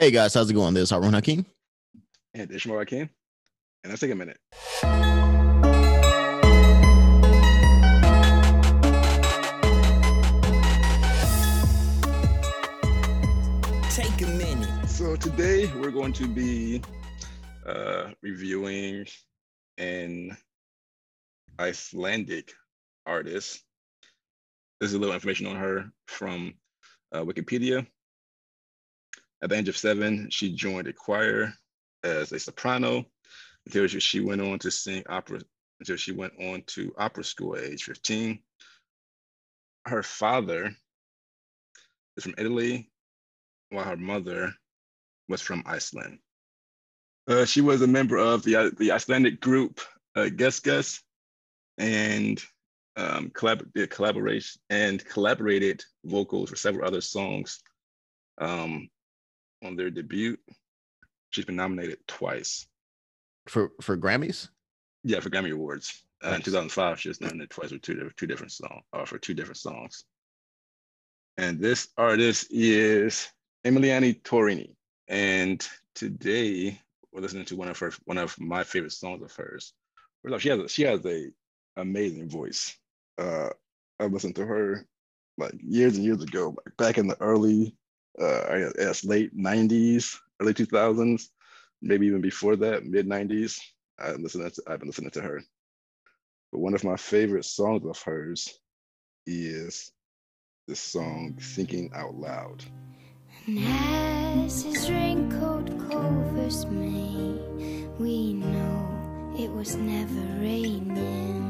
Hey guys, how's it going? This is Harun Hakim. And Ishmael Hakim. And let's take a minute. Take a minute. So today we're going to be uh, reviewing an Icelandic artist. This is a little information on her from uh, Wikipedia. At the age of seven, she joined a choir as a soprano until she went on to sing opera until she went on to opera school at age 15. Her father is from Italy, while her mother was from Iceland. Uh, she was a member of the, the Icelandic group uh, Gus Gus and um, collab- did collaboration and collaborated vocals for several other songs um, on their debut. She's been nominated twice. For for Grammys? Yeah, for Grammy Awards. Uh, In 2005, she was nominated twice for two, different- two different songs, uh, for two different songs. And this artist is Emiliana Torrini. And today we're listening to one of her one of my favorite songs of hers. She has a, she has a amazing voice. Uh, I listened to her like years and years ago, like back in the early, uh, I guess late '90s, early 2000s, maybe even before that, mid '90s. I listened to, I've been listening to her. But one of my favorite songs of hers is this song "Thinking Out Loud." And as his raincoat covers me, we know it was never raining.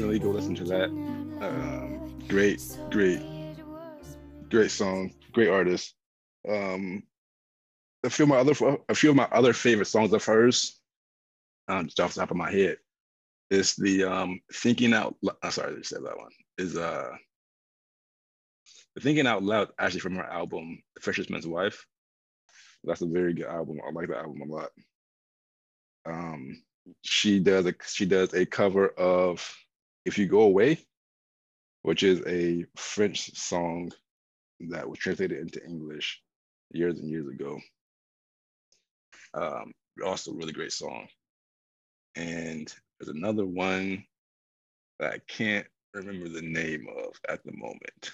Definitely go listen to that. Um, great, great, great song, great artist. Um, a few of my other a few of my other favorite songs of hers, um, just off the top of my head, is the um, "Thinking Out." Lou- I'm sorry, I said that one. Is uh, "Thinking Out Loud" actually from her album "The Fisherman's Wife." That's a very good album. I like that album a lot. Um, she does a she does a cover of "If You Go Away," which is a French song that was translated into English years and years ago. Um, also, really great song. And there's another one that I can't remember the name of at the moment.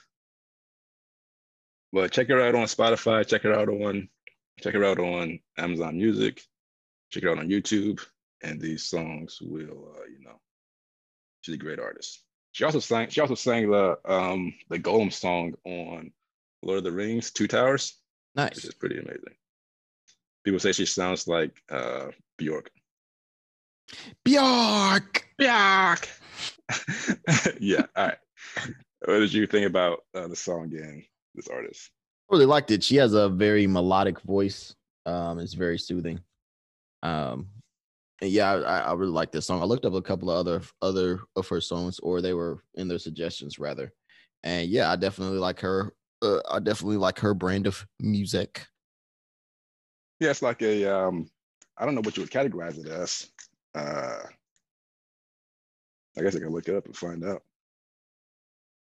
But check her out on Spotify. Check her out on check her out on Amazon Music. Check her out on YouTube. And these songs will, uh, you know, she's a great artist. She also sang. She also sang the um the Gollum song on Lord of the Rings, Two Towers, Nice, which is pretty amazing. People say she sounds like uh Bjork. Bjork. Bjork. yeah. All right. What did you think about uh, the song and this artist? really liked it. She has a very melodic voice. Um, it's very soothing. Um, and yeah, I, I really like this song. I looked up a couple of other other of her songs, or they were in their suggestions rather. And yeah, I definitely like her. Uh, I definitely like her brand of music. Yeah, it's like a um, I don't know what you would categorize it as. Uh, I guess I can look it up and find out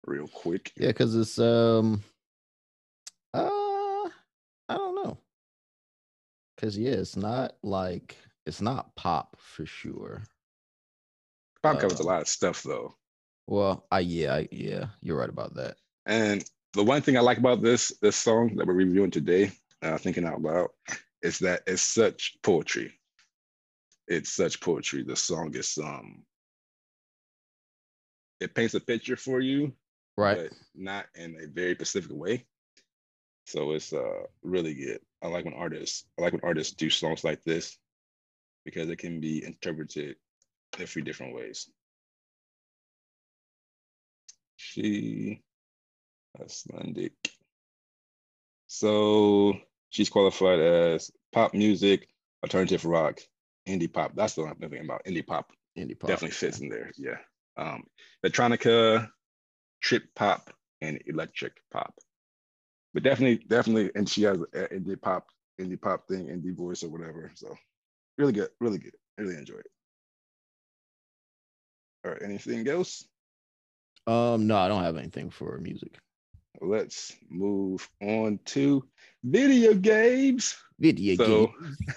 real quick. Yeah, because it's um, uh, I don't know. Because yeah, it's not like it's not pop for sure. Pop covers a Uh, lot of stuff though. Well, I yeah, I, yeah, you're right about that. And the one thing I like about this this song that we're reviewing today, uh, thinking out loud, is that it's such poetry. It's such poetry. The song is um, it paints a picture for you, Right. but not in a very specific way. So it's uh really good. I like when artists I like when artists do songs like this because it can be interpreted in a few different ways. She Icelandic. So she's qualified as pop music, alternative rock, indie pop. That's the one I'm thinking about. Indie pop Indie pop. definitely fits in there. Yeah. Um, electronica, trip pop, and electric pop. But definitely, definitely, and she has an indie pop, indie pop thing, indie voice or whatever. So really good, really good. I really enjoy it. All right, anything else? Um, no, I don't have anything for music. Let's move on to video games. Video So- game.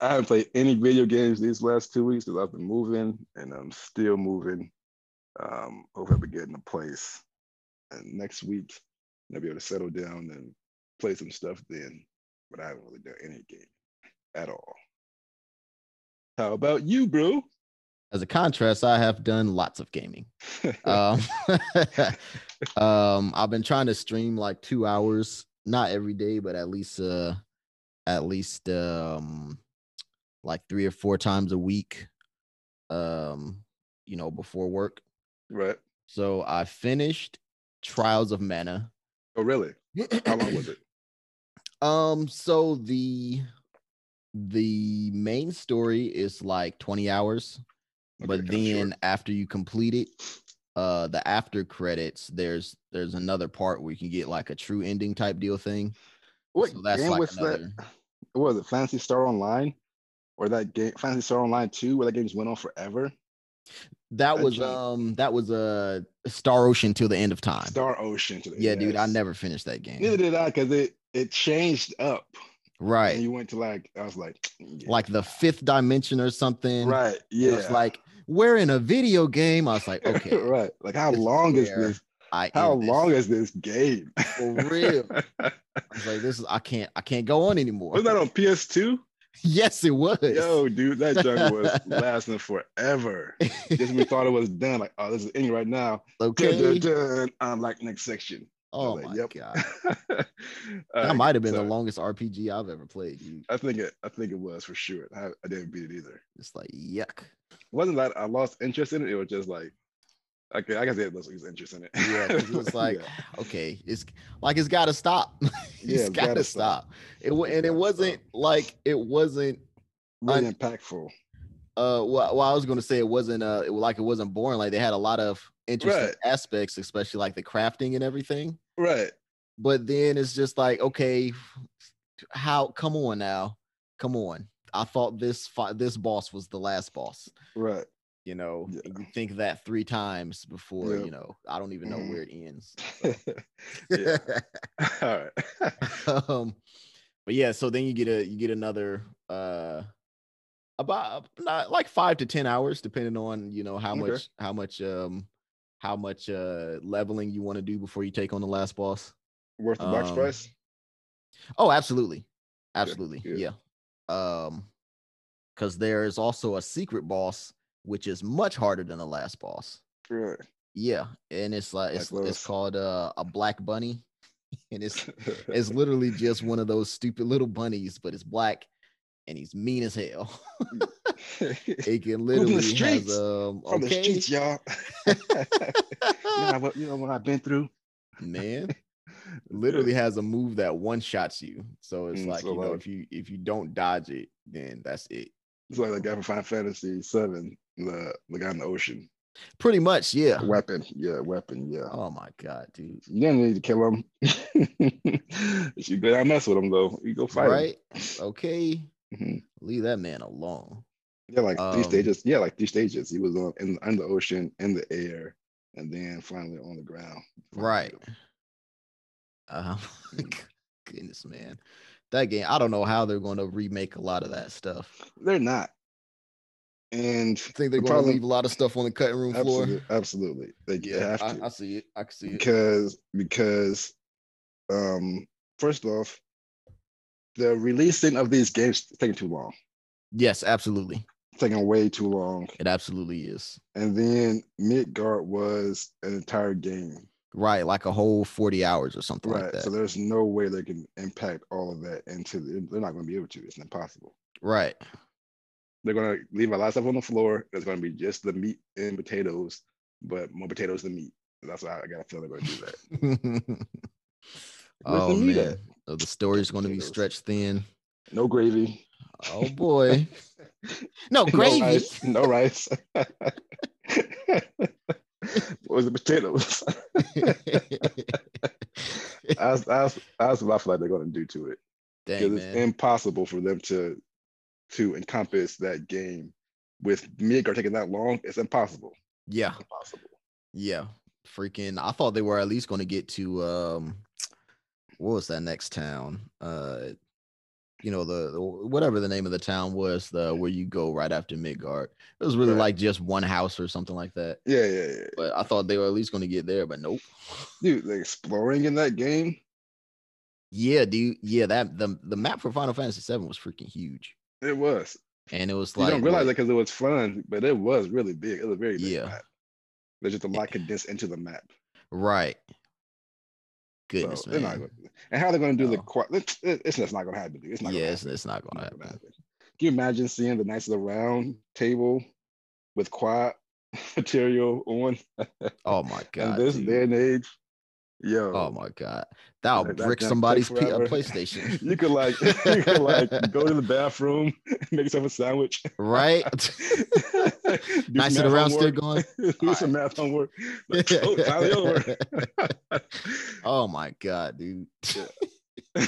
I haven't played any video games these last two weeks because I've been moving and I'm still moving. Um, hope I'll be getting a place. And next week, I'll be able to settle down and play some stuff then. But I haven't really done any game at all. How about you, bro? As a contrast, I have done lots of gaming. um, um, I've been trying to stream like two hours, not every day, but at least uh, at least um, like three or four times a week. Um, you know, before work. right. So I finished Trials of Mana. Oh, really? How long was it? Um, so the the main story is like 20 hours, but Okay, short. then after you complete it, uh the after credits, there's there's another part where you can get like a true ending type deal thing. what so that's game like was another- that? What was it? Phantasy Star Online? Or that game, Phantasy Star Online 2, where that game just went on forever? That was um that was a uh, Star Ocean till the end of time. Star Ocean. to the- yeah, dude, I never finished that game. Neither did I, because it it changed up. Right. And you went to like, I was like, yeah. Like the fifth dimension or something. right, yeah, was like, we're in a video game. I was like, okay, right. Like, how long is this? I How end this. long is this game? For real. I was like, this is I can't I can't go on anymore. was that on PS2? yes, it was. Yo, dude, that junk was lasting forever. Just we thought it was done, like, oh, this is ending right now. Dun, okay. dun, dun. I'm like, next section. Oh like, my yep. god. That right, might have been so the longest RPG I've ever played. I think it. I think it was for sure. I, I didn't beat it either. It's like yuck. It wasn't that I lost interest in it. It was just like, okay, I guess it was interest in it. Yeah, it was like, Yeah. okay, it's like it's gotta stop. Yeah, it's it's gotta, gotta stop. stop. It and it wasn't stop. like it wasn't really un- impactful. uh well, well I was gonna say it wasn't uh it, like it wasn't boring. Like they had a lot of interesting Right. aspects, especially like the crafting and everything. Right. but then it's just like okay how come on now come on i thought this fi- this boss was the last boss Right. you know Yeah. you think that three times before Yeah. you know i don't even know Mhm. where it ends yeah. All right. um but yeah so then you get a you get another uh about not like five to ten hours depending on you know how Okay. much how much um how much uh leveling you want to do before you take on the last boss Worth the box Um, price? Oh, absolutely. Absolutely. good. Yeah. Um cuz there is also a secret boss which is much harder than the last boss. Right. Yeah, and it's like it's, it's called uh, a black bunny and it's it's literally just one of those stupid little bunnies but it's black and he's mean as hell. it can literally has streets. um From the streets, y'all. you, know what, you know what I've been through? man literally has a move that one shots you. So it's Mm, like, so you know, if you if you don't dodge it, then that's it. It's like the guy from Final Fantasy Seven, the the guy in the ocean. Pretty much, yeah. Weapon, yeah, weapon, yeah. Oh my god, dude. You didn't need to kill him. you down mess with him though. You go fight right? Okay. him. Mhm. Leave that man alone. Yeah, like three Um, stages. Yeah, like three stages. He was on in, in the ocean, in the air, and then finally on the ground. Right. Um, goodness, man. That game, I don't know how they're going to remake a lot of that stuff. They're not. and I think they're The going to leave a lot of stuff on the cutting room floor. absolutely, absolutely, they Yeah, have I, to I see it. I can see it. because because um first off, the releasing of these games taking too long, Yes, absolutely. Taking way too long, It absolutely is. and then Midgard was an entire game, Right, like a whole 40 hours or something right? like that. so there's no way they can impact all of that into. The, they're not going to be able to. It's impossible. right. They're going to leave a lot of stuff on the floor. It's going to be just the meat and potatoes, but more potatoes than meat. That's why I got a feeling they're going to do that. Oh, oh the meat man. So the story's going to be stretched thin. No gravy. Oh boy. No No gravy. rice. No rice. what was the potatoes? that's that's that's what I feel like they're going to do to it because it's impossible for them to to encompass that game with Midgard taking that long. It's impossible. Yeah. Impossible. Yeah. Freaking I thought they were at least going to get to um what was that next town? Uh you know the, the whatever the name of the town was the where you go right after Midgard. It was really Right. like just one house or something like that. Yeah, yeah, yeah. But I thought they were at least going to get there, but nope. Dude, the exploring in that game. Yeah, dude. Yeah, that the the map for Final Fantasy VII was freaking huge, It was. and it was like You don't realize what- it because it was fun, but it was really big. It was a very big Yeah. map. There's just a lot condensed into the map. right. So Goodness, they're man. gonna, and how they're going to do the it's, it's just not going to happen. Dude. It's not. Yeah, it's, it's not not gonna happen. happen. Can you imagine seeing the Knights of the Round table with quiet material on Oh my god! in this dude. day and age? Yo, Oh my god. That'll that- that brick junk somebody's P- uh. PlayStation. you could like you could like go to the bathroom, make yourself a sandwich. right? Nice and around still going. Do some math homework. Like, oh, finally over. oh my god, dude. All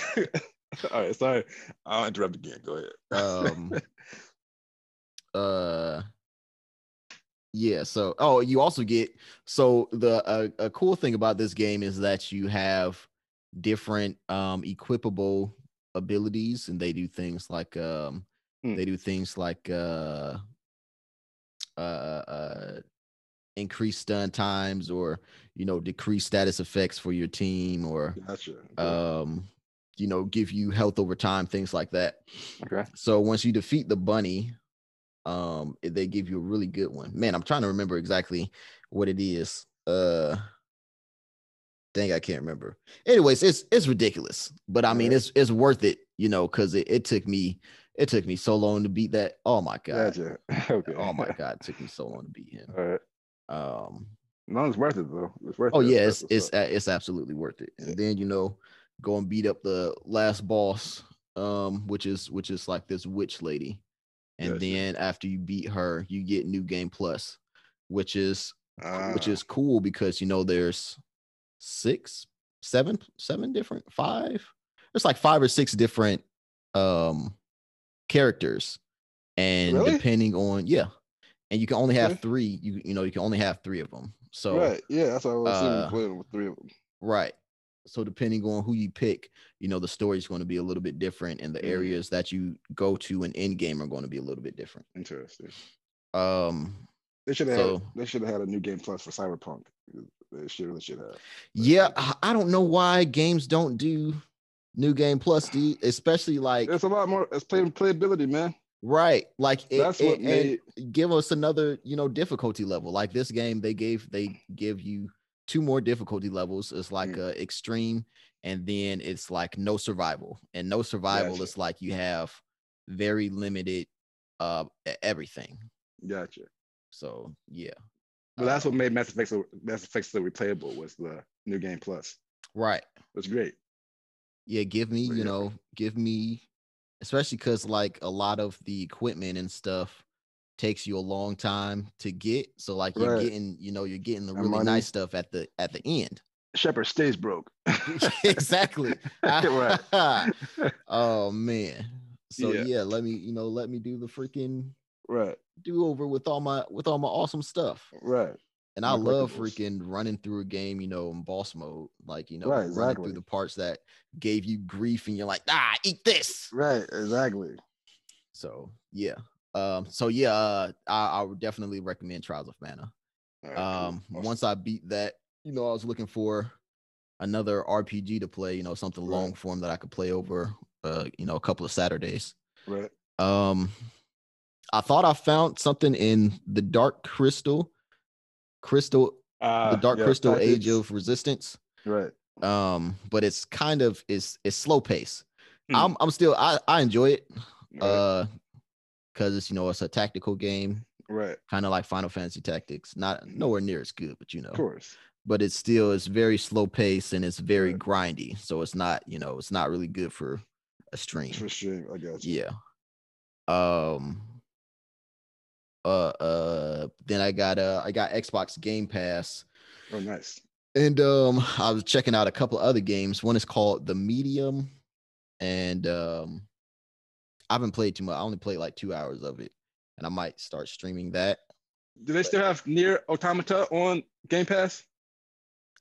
right, sorry. I'll interrupt again. Go ahead. um uh yeah so oh you also get so the uh, a cool thing about this game is that you have different um equipable abilities and they do things like um Hmm. they do things like uh uh uh increase stun times or you know decrease status effects for your team or Gotcha. Um you know give you health over time things like that okay. so once you defeat the bunny, um, they give you a really good one. Man, I'm trying to remember exactly what it is. Uh, dang, I can't remember. Anyways, it's it's ridiculous, but I mean, it's it's worth it, you know, because it, it took me it took me so long to beat that. Oh my god. Gotcha. Okay. Oh my god, it took me so long to beat him. All right. Um, No, it's worth it though. It's worth oh it. yeah, That's it's it's it's absolutely worth it. And then you know, go and beat up the last boss, um, which is which is like this witch lady. And Gotcha. then after you beat her, you get new game plus, which is which Ah, is cool because you know there's six, seven, seven different, five. There's like five or six different um characters. And Really? depending on yeah. And you can only have Okay. three. You you know, you can only have three of them. So right. Yeah, that's what I was uh, playing with three of them. Right. So depending on who you pick, you know, the story's going to be a little bit different and the Mhm. areas that you go to and end game are going to be a little bit different. Interesting. Um They should have So- had, they should have had a new game plus for Cyberpunk. They should really should have. yeah, I don't know why games don't do new game plus, dude, especially like It's a lot more. It's play, playability, man. right, like it, That's what it- made. give us another, you know, difficulty level. Like this game they gave they give you two more difficulty levels. It's like Mm. a extreme and then it's like no survival. And no survival Gotcha. is like you have very limited uh everything. Gotcha. So yeah. Well, that's Uh, what made Mass Effect so Mass Effect so replayable was the new game plus. right. That's great. Yeah, give me, you know, give me especially because like a lot of the equipment and stuff takes you a long time to get. So like you're Right. getting, you know, you're getting the really money. nice stuff at the at the end. Shepard stays broke. exactly. right. oh man. So Yeah. yeah. let me, you know, let me do the freaking right. do over with all my with all my awesome stuff. Right. And I love freaking running through a game, you know, in boss mode, like you know, Right, running exactly. through the parts that gave you grief, and you're like, ah, eat this. Right. Exactly. So yeah, Um, so yeah, uh, I, I would definitely recommend Trials of Mana. Right, cool. Um, Awesome. once I beat that, you know, I was looking for another RPG to play, you know, something Right. long form that I could play over, uh, you know, a couple of Saturdays. right. Um, I thought I found something in the Dark Crystal, Crystal, the Ah, Dark yeah, Crystal Age of Resistance. right. Um, but it's kind of it's it's slow pace. Hmm. I'm I'm still I I enjoy it. Right. Uh, because it's you know it's a tactical game, right. kind of like Final Fantasy Tactics. Not nowhere near as good, but you know, Of course. but it's still it's very slow pace and it's very Right. grindy. So it's not you know it's not really good for a stream. For sure. I you. Yeah. Um. Uh. Uh. Then I got uh I got Xbox Game Pass, Oh, nice. and um I was checking out a couple other games. One is called The Medium, and um I haven't played too much. I only played like two hours of it, and I might start streaming that. Do they still have NieR Automata on Game Pass?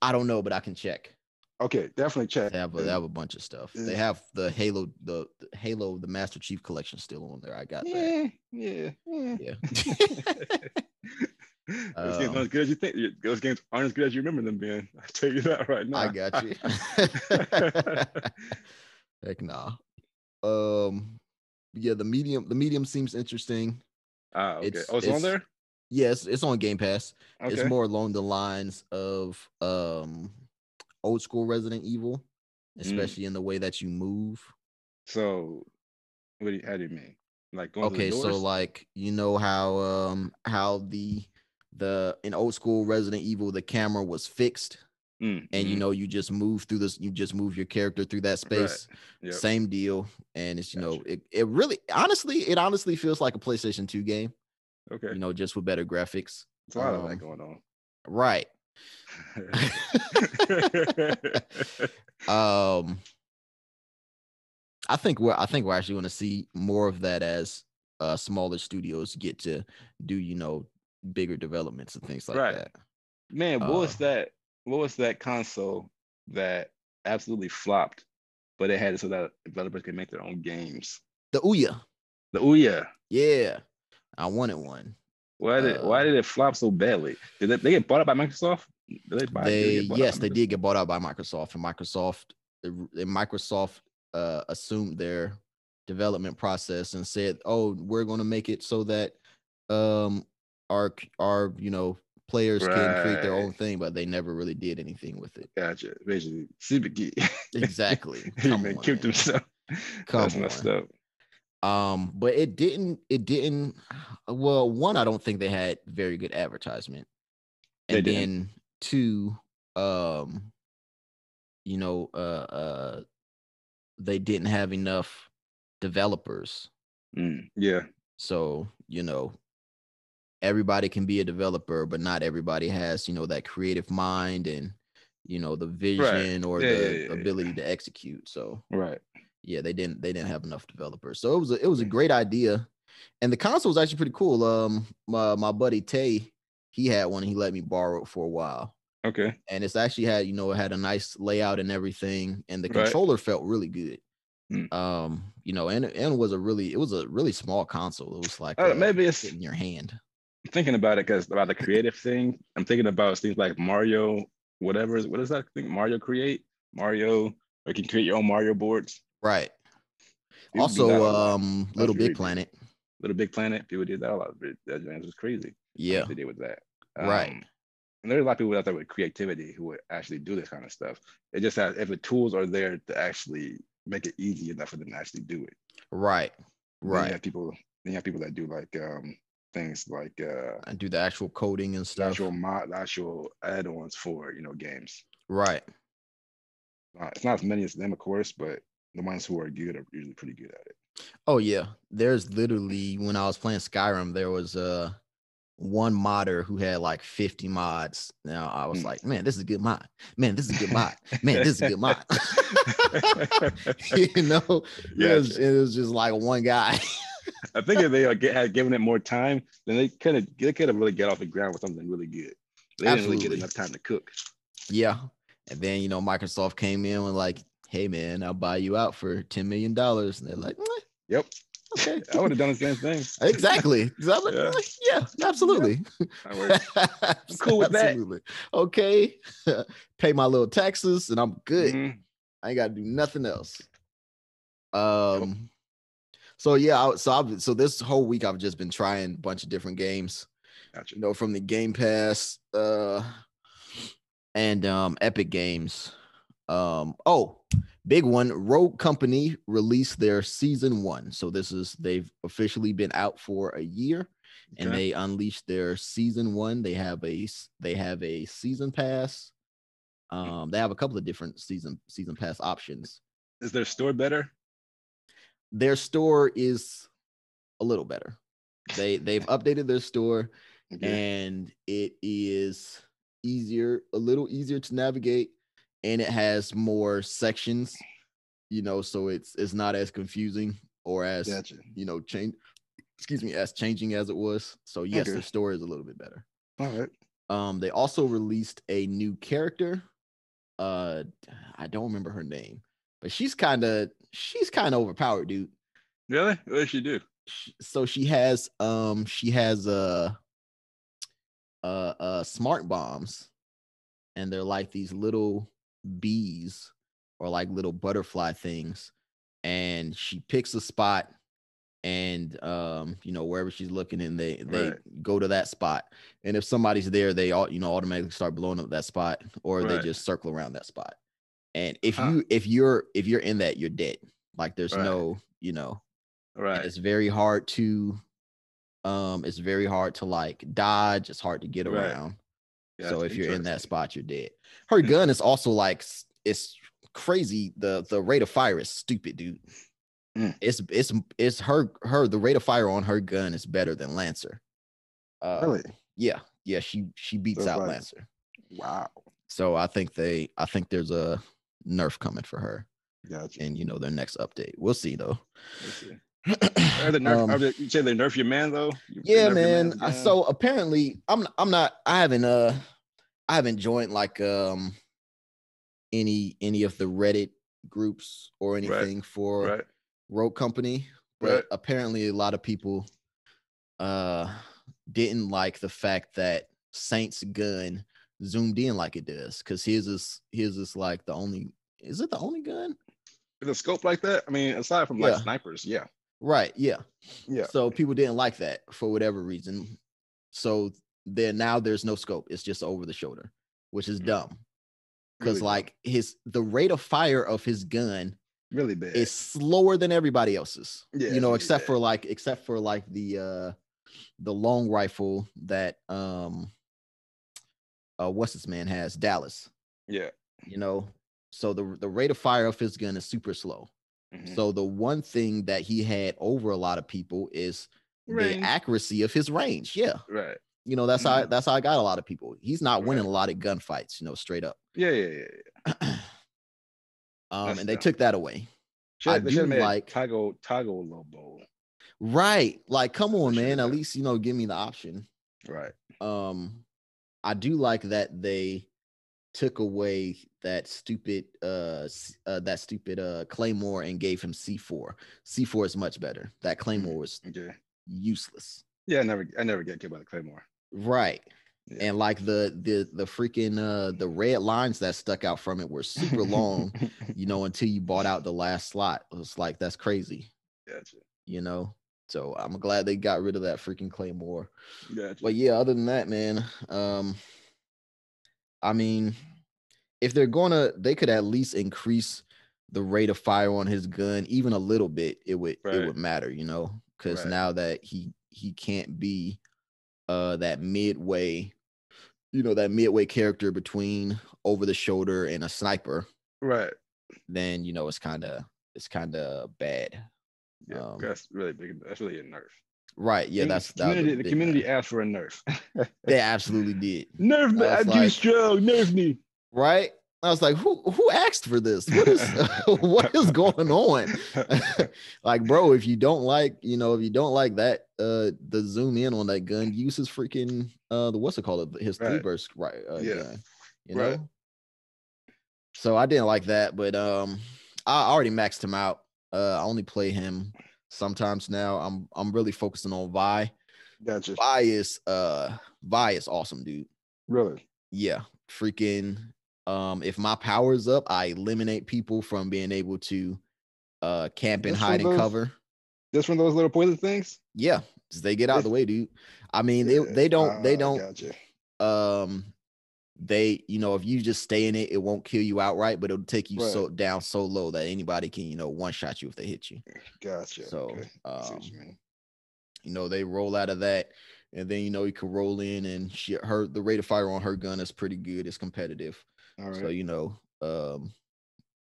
I don't know, but I can check. Okay, definitely check. They have a, they have a bunch of stuff. They have the Halo, the, the Halo, the Master Chief collection still on there. I got that. yeah, yeah, yeah. Yeah. Those games Um, aren't as good as you think. Those games aren't as good as you remember them being. I tell you that right now. I got you. Heck nah. Um, yeah, the medium, the medium seems interesting. ah, okay. It's- oh, it's, on there. Yes, it's on Game Pass. Okay. It's more along the lines of um old school Resident Evil, Mm. especially in the way that you move. So, what do you, how do you mean? Like going Okay, so like you know how um how the the in old school Resident Evil the camera was fixed Mm, and you mhm, know you just move through this you just move your character through that space. yep. Same deal. And it's you know it, it really honestly it honestly feels like a PlayStation 2 game, Okay. you know, just with better graphics. It's a lot of um, that going on. Right. um I think we're I think we're actually going to see more of that as uh smaller studios get to do, you know, bigger developments and things like Right. that. Man, what's uh, that? What was that console that absolutely flopped, but it had it so that developers could make their own games? The Ouya. The Ouya. Yeah. I wanted one. Why did why Uh, did it flop so badly? Did they, they get bought out by Microsoft? Did they buy? They get bought out yes, they did get bought out by Microsoft and Microsoft and Microsoft uh assumed their development process and said, "Oh, we're going to make it so that um our our, you know, players can create their own thing, but they never really did anything with it." Gotcha. Basically, CBG. Exactly. he Come on, killed himself. Come That's messed on. up. Um, but it didn't. It didn't. Well, one, I don't think they had very good advertisement, They and then two, um, you know, uh, uh, they didn't have enough developers. Mm, yeah. So you know, everybody can be a developer, but not everybody has you know that creative mind and you know the vision or Yeah, the yeah, yeah, yeah. ability to execute. So Right. yeah, they didn't they didn't have enough developers. So it was a, it was a great idea, and the console was actually pretty cool. Um, my my buddy Tay, he had one. and He let me borrow it for a while, Okay. and it's actually had you know it had a nice layout and everything, and the Right. controller felt really good. Mm. Um, you know, and and was a really it was a really small console. It was like Uh, uh, maybe it's in your hand. Thinking about it because about the creative thing. I'm thinking about things like Mario, whatever. is- What is that thing? Mario Create, Mario, or you can create your own Mario boards. Right. People do that a Also, um, Little Big. Planet. Little Big Planet, people did that a lot. That was crazy. Yeah. they did with that. Right. Um, and there's a lot of people out there with creativity who would actually do this kind of stuff. It just has if the tools are there to actually make it easy enough for them to actually do it. Right. Then you have people. Then you have people that do like um things like uh And do the actual coding and stuff. actual mod, actual add-ons for you know games. Right. Uh, it's not as many as them, of course, but the ones who are good are usually pretty good at it. Oh yeah, there's literally when I was playing Skyrim, there was uh one modder who had like 50 mods. Now I was Mm. like, man, this is a good mod. Man, this is a good mod. Man, this is a good mod. you know, it, was, it was just like one guy. I think if they get, had given it more time, then they could have they could have really got off the ground with something really good. They didn't really get enough time to cook. yeah. And then you know, Microsoft came in and like, hey man, I'll buy you out for 10 million dollars. And they're like, "Eh, Yep. Okay. I would have done the same thing. exactly. Like, Yeah. yeah, absolutely. Works. cool with that. Okay. Pay my little taxes and I'm good. Mhm. I ain't got to do nothing else. Um. So yeah, I, so I've so this whole week I've just been trying a bunch of different games. Gotcha. You know, from the Game Pass, uh, and um, Epic Games. Um. Oh, big one. Rogue Company released their season one. So this is they've officially been out for a year, and Okay. they unleashed their season one. They have a they have a season pass. Um, they have a couple of different season season pass options Is their store better? Their store is a little better. They they've updated their store Okay. and it is easier, a little easier to navigate, and it has more sections, you know, so it's it's not as confusing or as Gotcha. you know, change excuse me, as changing as it was. So yes, Okay. their store is a little bit better. All right. Um, they also released a new character. Uh, I don't remember her name, but she's kind of she's kind of overpowered, dude. Really? What does she do? so she has um she has uh uh uh smart bombs and they're like these little bees or like little butterfly things and she picks a spot and um you know wherever she's looking and they they Right. go to that spot and if somebody's there they all you know automatically start blowing up that spot or they just circle around that spot and if Huh. you if you're if you're in that you're dead like there's Right. no you know Right. it's very hard to um it's very hard to like dodge it's hard to get Right. around so if you're in that spot you're dead her gun is also like it's crazy the the rate of fire is stupid dude Mm. it's it's it's her her the rate of fire on her gun is better than lancer uh Really? yeah yeah she she beats out like- lancer Wow. so i think they i think there's a nerf coming for her Gotcha. in you know their next update we'll see though Let's see. Are they nerf, Um, are they, you say they nerf your man though? You- yeah man man's Uh, so apparently i'm i'm not i haven't uh i haven't joined like um any any of the reddit groups or Right, anything for right. rogue company but Right. apparently a lot of people uh didn't like the fact that saint's gun zoomed in like it does because his is his is like the only is it the only gun With a scope like that, I mean, aside from Yeah. like snipers, yeah, right yeah yeah. So people didn't like that for whatever reason. So then now there's no scope. It's just over the shoulder, which is Mm. dumb. Because Really dumb. like his the rate of fire of his gun really bad. is slower than everybody else's. Yeah, you know, really except bad. for like except for like the uh the long rifle that um uh what's this man has Dallas. yeah. You know, so the the rate of fire of his gun is super slow. Mhm. So the one thing that he had over a lot of people is Range. the accuracy of his range. Yeah. Right. You know, that's how Mhm. that's how I got a lot of people. He's not winning a lot of gunfights, you know, straight up. Yeah, yeah, yeah. yeah. um, That's and they dumb. took that away. Should, I they should have do like- Tago Tago Lobo. Right. Like, come on, man. At least, you know, give me the option. Right. Um, I do like that they took away that stupid uh, uh that stupid uh claymore and gave him c4 c4 is much better that claymore was Okay. useless Yeah, I never I never get killed by the Claymore. right Yeah. and like the the the freaking uh the red lines that stuck out from it were super long you know until you bought out the last slot it was like that's crazy gotcha. you know so i'm glad they got rid of that freaking claymore Gotcha. but yeah other than that man um i mean if they're gonna they could at least increase the rate of fire on his gun even a little bit it would it would matter you know because Right. now that he he can't be uh that midway you know that midway character between over the shoulder and a sniper right. then you know it's kind of it's kind of bad Yeah, Um, that's really big. That's really a nerf. right yeah that's a community. The community nerf. asked for a nerf. they absolutely did nerf me. I too like- strong. Nerf me. right i was like who who asked for this what is what is going on like bro if you don't like you know if you don't like that uh the zoom in on that gun use his freaking uh the what's it called his three burst right uh, Yeah. gun, you know so i didn't like that but um i already maxed him out uh i only play him sometimes now. I'm I'm really focusing on Vy. Gotcha. Vy is uh Vy is awesome, dude. Really? Yeah, freaking. Um, if my power's up, I eliminate people from being able to uh camp and Just hide and those- cover. Just from those little poison things? Yeah, they get out of the way, dude. I mean, they they don't they ah, don't Gotcha. um they you know if you just stay in it it won't kill you outright but it'll take you so down so low that anybody can you know one shot you if they hit you Gotcha. so okay. Um you you know they roll out of that and then you know you can roll in and she her the rate of fire on her gun is pretty good it's competitive All right. so you know um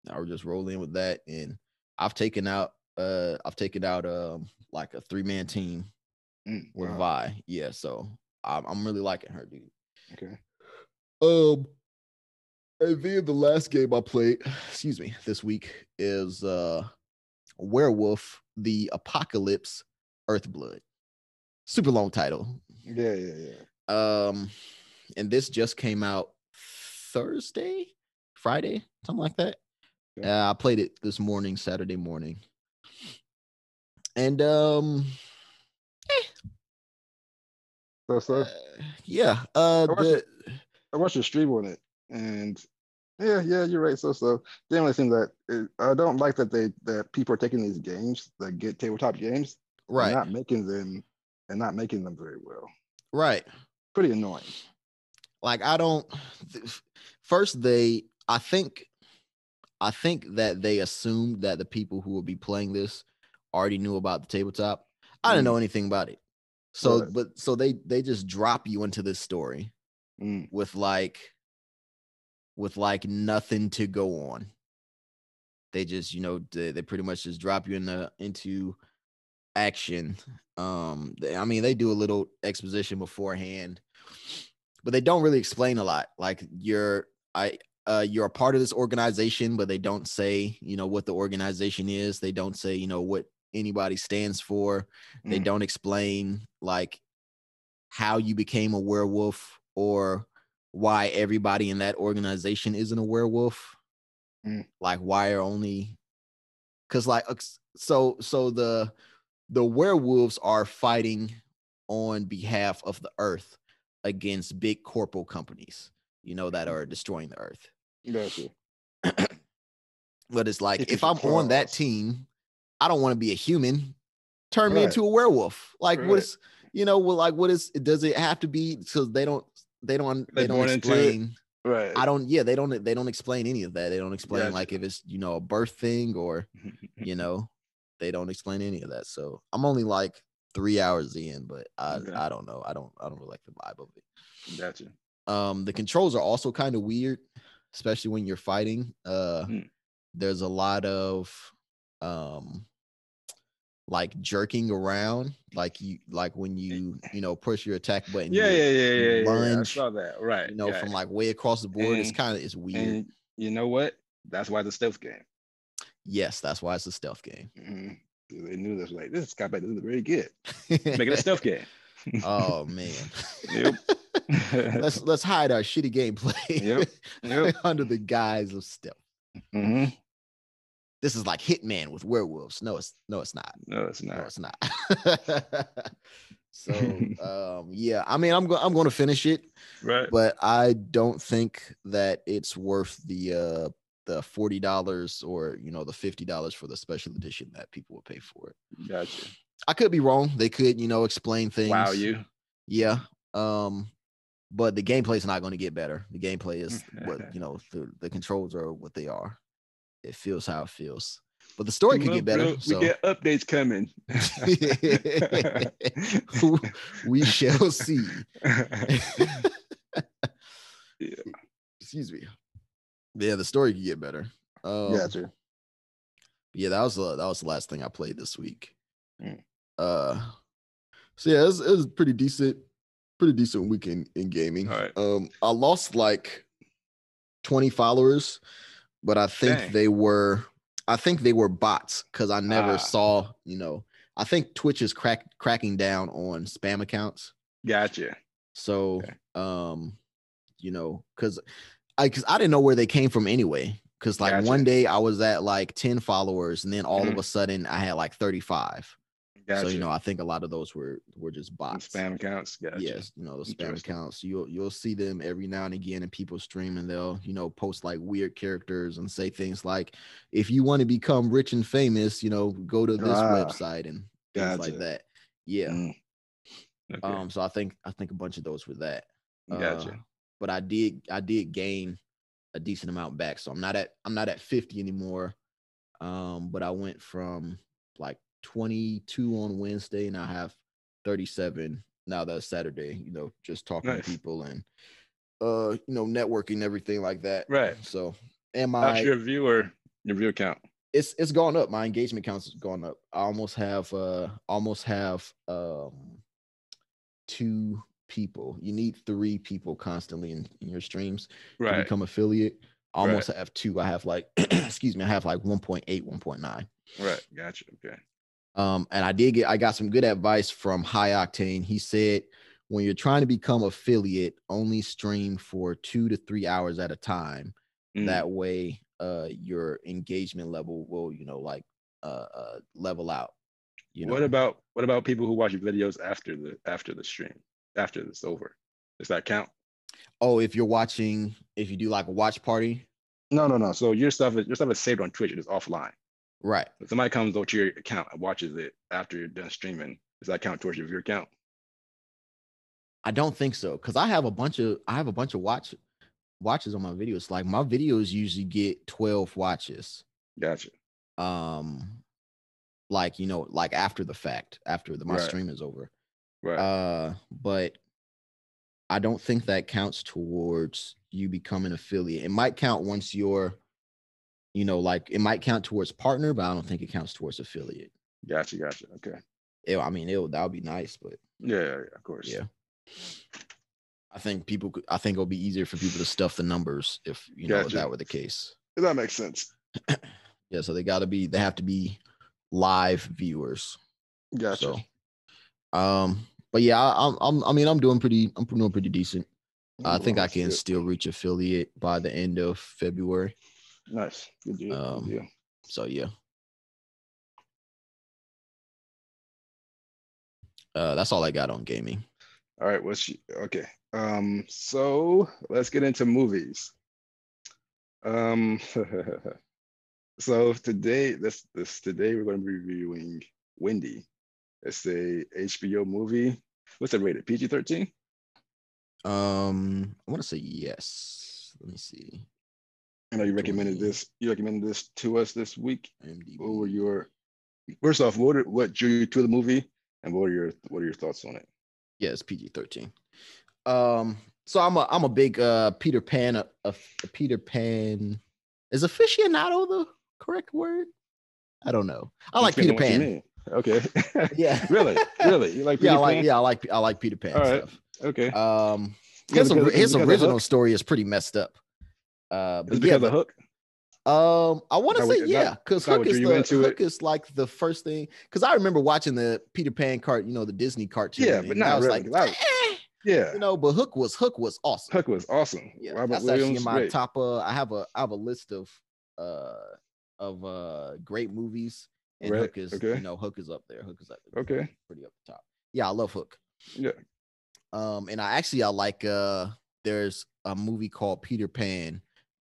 i would just roll in with that and i've taken out uh i've taken out um like a three-man team Mm, with wow. vy yeah so I'm, I'm really liking her dude Okay. Um, and then the last game I played, excuse me, this week is uh Werewolf the Apocalypse Earthblood. Super long title. Yeah, yeah, yeah. Um, and this just came out Thursday, Friday, something like that. Yeah. Uh, I played it this morning, Saturday morning. And um so uh, yeah, uh the I watched a stream on it, and yeah, yeah, you're right. So, so generally, seems that it, I don't like that they that people are taking these games that get tabletop games, and right, not making them and not making them very well. right. Pretty annoying. like I don't first they I think I think that they assumed that the people who will be playing this already knew about the tabletop. I didn't know mm. anything about it. So Right. but so they they just drop you into this story Mm, with like with like nothing to go on. They just, you know, they, they pretty much just drop you in the into action. Um, they, I mean, they do a little exposition beforehand, but they don't really explain a lot. Like you're, I, uh, you're a part of this organization, but they don't say, you know, what the organization is. They don't say, you know, what anybody stands for. They Mm. don't explain like how you became a werewolf or why everybody in that organization isn't a werewolf. Mm. Like why are only because like so so the the werewolves are fighting on behalf of the earth against big corporal companies, you know, that are destroying the earth. Gotcha. But it's like Taking if I'm on that team, I don't want to be a human. Turn me into a werewolf. Like Right. is you know, well, like what is does it have to be because they don't they don't they They're don't born into it. explain. Right. I don't yeah, they don't they don't explain any of that. They don't explain Gotcha. like if it's you know a birth thing or you know, they don't explain any of that. So I'm only like three hours in, but I Okay. I don't know. I don't I don't really like the vibe of it. Gotcha. Um, the controls are also kind of weird, especially when you're fighting. Uh, Mm. there's a lot of um, like jerking around, like you like when you you know push your attack button. Yeah, yeah, yeah, yeah, yeah, yeah. I lunge, saw that. Right. You know, yeah. from like way across the board. it's kind of it's weird. and you know what? That's why the stealth game. yes, that's why it's a stealth game. Mhm. They knew this. Like this guy this is very good. Make it a stealth game. oh man. Yep. let's let's hide our shitty gameplay Yep, yep. under the guise of stealth. hmm This is like Hitman with werewolves. No, it's no, it's not. No, it's not. No, it's not. so um yeah, I mean I'm going I'm going to finish it, Right. but I don't think that it's worth the uh the forty dollars or you know the fifty dollars for the special edition that people would pay for it. Gotcha. I could be wrong. They could, you know, explain things. Wow, you. Yeah. Um, but the gameplay is not going to get better. The gameplay is what you know. The, the controls are what they are. It feels how it feels. But the story could get better. bro, So We get updates coming. we shall see. Yeah. Excuse me. Yeah, the story could get better. Um, gotcha. yeah, that was uh, that was the last thing I played this week. Mm. Uh, so yeah, it was, it was pretty decent, pretty decent weekend in, in gaming. Alright. Um, I lost like twenty followers, but I think Dang. they were I think they were bots because I never ah. saw, you know, I think Twitch is crack cracking down on spam accounts. Gotcha. So okay. um, you know, cause I cause I didn't know where they came from anyway. Cause like gotcha. one day I was at like 10 followers and then all mm-hmm. of a sudden I had like 35. Gotcha. So you know, I think a lot of those were were just bots, spam accounts. Gotcha. Yes, you know, the spam accounts. You'll you'll see them every now and again, and people stream and they'll you know post like weird characters and say things like, "If you want to become rich and famous, you know, go to this ah, website and things like that." Yeah. Mm. Okay. Um. So I think I think a bunch of those were that. Uh, gotcha. Uh, but I did I did gain a decent amount back, so I'm not at I'm not at 50 anymore. Um. But I went from like 22 on Wednesday and I have 37 now that's Saturday, you know, just talking Nice. to people and uh, you know, networking, everything like that. Right. So am How's I your viewer your view count? it's it's gone up. My engagement counts has gone up. I almost have uh almost have um two people. You need three people constantly in, in your streams to Right. become affiliate. I Right. almost have two. I have like excuse me, I have like 1.8, 1.9. Right. Gotcha. Okay. Um, and I did get I got some good advice from High Octane. He said when you're trying to become affiliate, only stream for two to three hours at a time. Mm, That way, uh, your engagement level will, you know, like uh, uh level out. You know, what about what about people who watch videos after the after the stream after it's over? Does that count? oh, if you're watching, if you do like a watch party, No, no, no. So your stuff is your stuff is saved on Twitch. It is offline. Right? If somebody comes over to your account and watches it after you're done streaming, does that count towards your viewer count? I don't think so because I have a bunch of I have a bunch of watch watches on my videos. Like my videos usually get 12 watches. Gotcha. Um like you know, like after the fact, after the my Right. stream is over. Right. Uh but I don't think that counts towards you becoming affiliate. It might count once you're, you know, like it might count towards partner, but I don't think it counts towards affiliate. gotcha. Gotcha. Okay. It, I mean, it that would be nice, but Yeah, yeah, of course. yeah. I think people could I think it'll be easier for people to stuff the numbers if you know if that were the case. That makes sense. Yeah, so they gotta be they have to be live viewers. Gotcha. So um but yeah, I, I'm I'm I mean I'm doing pretty I'm doing pretty decent. I think I can still reach affiliate by the end of February. Nice. Good deal. Um, Good deal. So yeah. Uh that's all I got on gaming. All right. What's she, okay? Um. So let's get into movies. Um. so today, this this today we're going to be reviewing Wendy. It's a HBO movie. What's it rated? PG thirteen. Um I want to say yes. Let me see. I know you recommended this. You recommended this to us this week. IMDb. What were your first off? What what drew you to the movie, and what are your what are your thoughts on it? Yeah, it's PG thirteen. Um, so I'm a I'm a big uh Peter Pan a, a, a Peter Pan is aficionado the correct word? I don't know. I like Peter Depends on what you Pan. Okay. Yeah. really, really, you like Peter yeah, I like Pan? yeah, I like I like Peter Pan All right. stuff. Okay. Um, Yeah, his, because- his because original story is pretty messed up. Uh, but yeah, because of Hook? Um, I want to say yeah, because Hook is, the Hook is like the first thing. Because I remember watching the Peter Pan cart, you know, the Disney cartoon. Yeah, but and I not was really, like, 'cause I was- eh, Yeah. you know, but Hook was Hook was awesome. Hook was awesome. Yeah, Robin that's Williams. actually in my great. top. Uh, I have a I have a list of uh of uh great movies, and Right, Hook is okay. you know Hook is up there. Hook is up there. Okay. pretty up the top. Yeah, I love Hook. Yeah. Um, and I actually I like uh there's a movie called Peter Pan.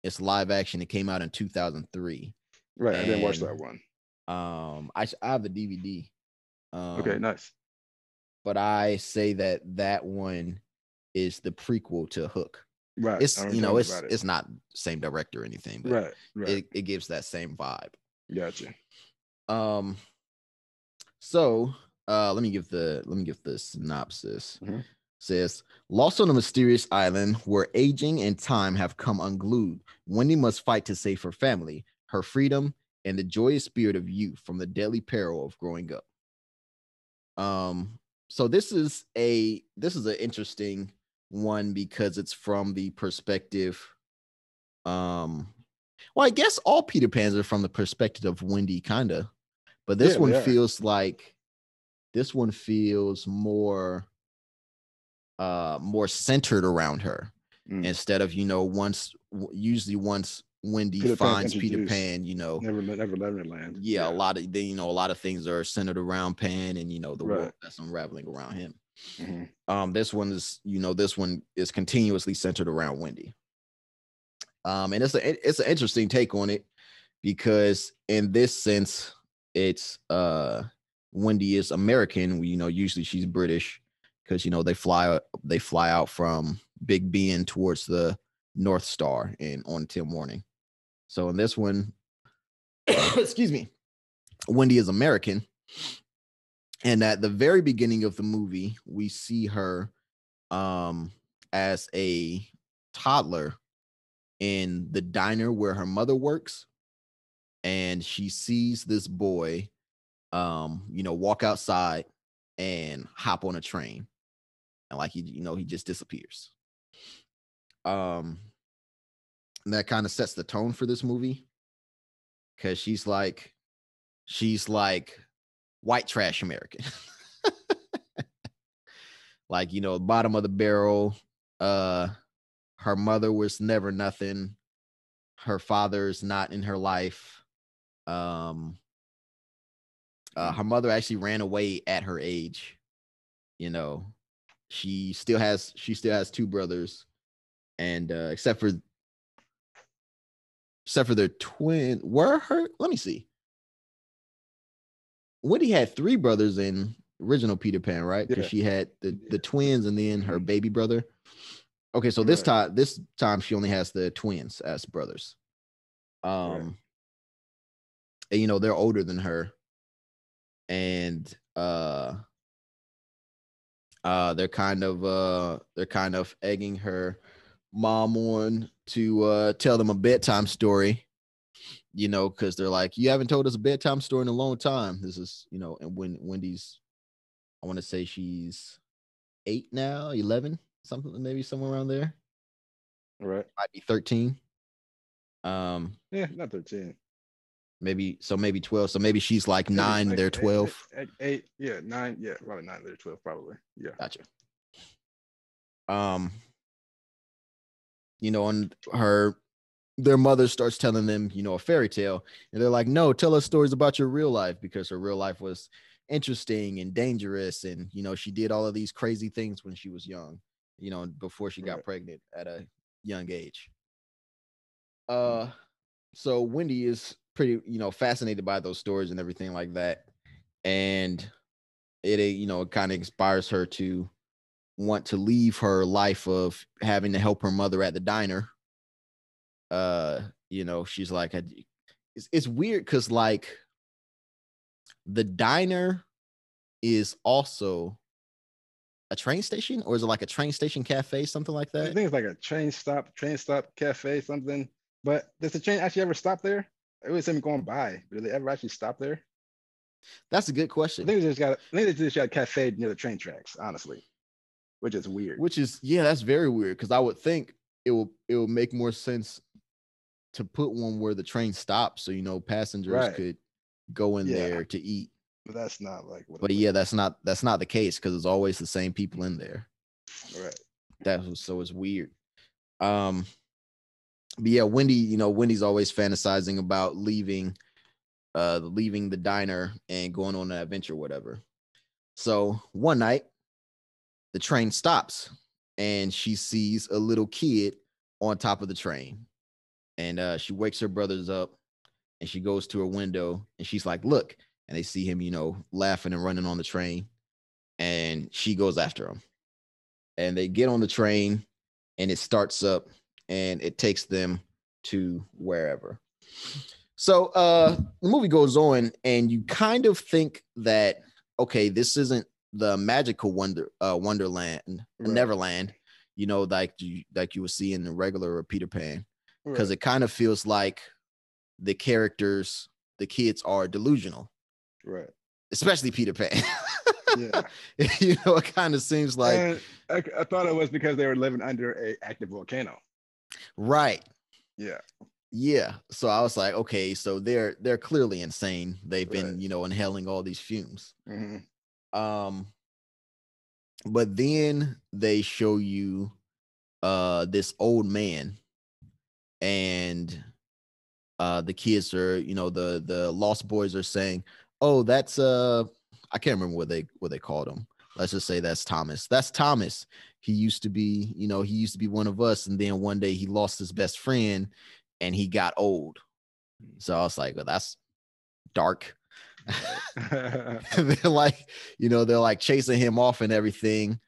It's live action. It came out in 2003. Right. I didn't watch that one. Um, I I have the DVD. Um, Okay. Nice. but I say that that one is the prequel to Hook. Right. It's you know it's it. it's not same director or anything, but right. Right. it, it gives that same vibe. gotcha. Um, so uh, let me give the let me give the synopsis. Mhm. Says lost on a mysterious island where aging and time have come unglued. Wendy must fight to save her family, her freedom, and the joyous spirit of youth from the deadly peril of growing up. Um, so this is a this is an interesting one because it's from the perspective. Um, well, I guess all Peter Pans are from the perspective of Wendy, kinda, but this Yeah, one feels like this one feels more uh more centered around her Mm. instead of you know once usually once Wendy Peter finds Peter. Pan, you know, Never, never Neverland. yeah, a lot of then you know a lot of things are centered around Pan and you know the Right. world that's unraveling around him. Mhm. Um, this one is you know this one is continuously centered around Wendy. Um, and it's a it's an interesting take on it because in this sense it's uh Wendy is American. You know, usually she's British because you know they fly they fly out from Big Ben towards the North Star and on morning. So in this one, excuse me, Wendy is American. And at the very beginning of the movie, we see her um as a toddler in the diner where her mother works and she sees this boy um you know walk outside and hop on a train and like he you know he just disappears. Um that kind of sets the tone for this movie. Because she's like she's like white trash american. Like you know bottom of the barrel uh her mother was never nothing. Her father's not in her life. Um uh, her mother actually ran away at her age you know she still has she still has two brothers and uh except for except for their twin were her let me see Wendy had three brothers in original Peter Pan, right? Because Yeah. she had the the twins and then her Mhm. baby brother. Okay, so this Right. time this time she only has the twins as brothers. Um and you know they're older than her and uh uh they're kind of uh they're kind of egging her mom on to uh tell them a bedtime story you know because they're like you haven't told us a bedtime story in a long time this is you know and when wendy's i want to say she's eight now 11 something maybe somewhere around there Right. might be 13 um Yeah, not 13. Maybe so maybe 12 so maybe she's like nine like they're 12 Eight, eight, yeah, nine, yeah, probably nine, they're 12, probably. Yeah. Gotcha. Um, you know, and her their mother starts telling them, you know, a fairy tale, and they're like, "No, tell us stories about your real life because her real life was interesting and dangerous, and you know, she did all of these crazy things when she was young, you know, before she got Right. pregnant at a young age." Uh, so Wendy is pretty, you know, fascinated by those stories and everything like that, and it, you know, it kind of inspires her to want to leave her life of having to help her mother at the diner. Uh, you know, she's like, it's, it's weird because like the diner is also a train station, or is it like a train station cafe, something like that I think it's like a train stop, train stop cafe, something. But does the train actually ever stop there? I always see them going by. but Did they ever actually stop there? That's a good question. I think they just got. I think they just got a cafe near the train tracks. Honestly, which is weird. Which is yeah, that's very weird because I would think it will it will make more sense to put one where the train stops, so you know passengers Right. could go in Yeah. there to eat. but that's not like. What But was. yeah, that's not that's not the case because it's always the same people in there. right. That was so it's weird. Um, but yeah, Wendy, you know, Wendy's always fantasizing about leaving, uh, leaving the diner and going on an adventure, whatever. So one night, the train stops and she sees a little kid on top of the train, and uh, she wakes her brothers up, and she goes to her window and she's like, "Look!" And they see him, you know, laughing and running on the train, and she goes after him and they get on the train and it starts up and it takes them to wherever. So uh the movie goes on and you kind of think that okay, this isn't the magical wonder uh wonderland Right. Neverland, you know, like you like you would see in the regular Peter Pan because Right. it kind of feels like the characters, the kids are delusional, right. especially Peter Pan. Yeah. you know, it kind of seems like and I, I thought it was because they were living under a active volcano. Right. Yeah. Yeah. So I was like, okay, so they're they're clearly insane. They've been, Right. you know, inhaling all these fumes. hmm Um but then they show you uh this old man and uh the kids are you know the the lost boys are saying oh that's uh i can't remember what they what they called him let's just say that's thomas. That's thomas. He used to be you know he used to be one of us and then one day he lost his best friend and he got old. So i was like well that's dark. They're like you know they're like chasing him off and everything.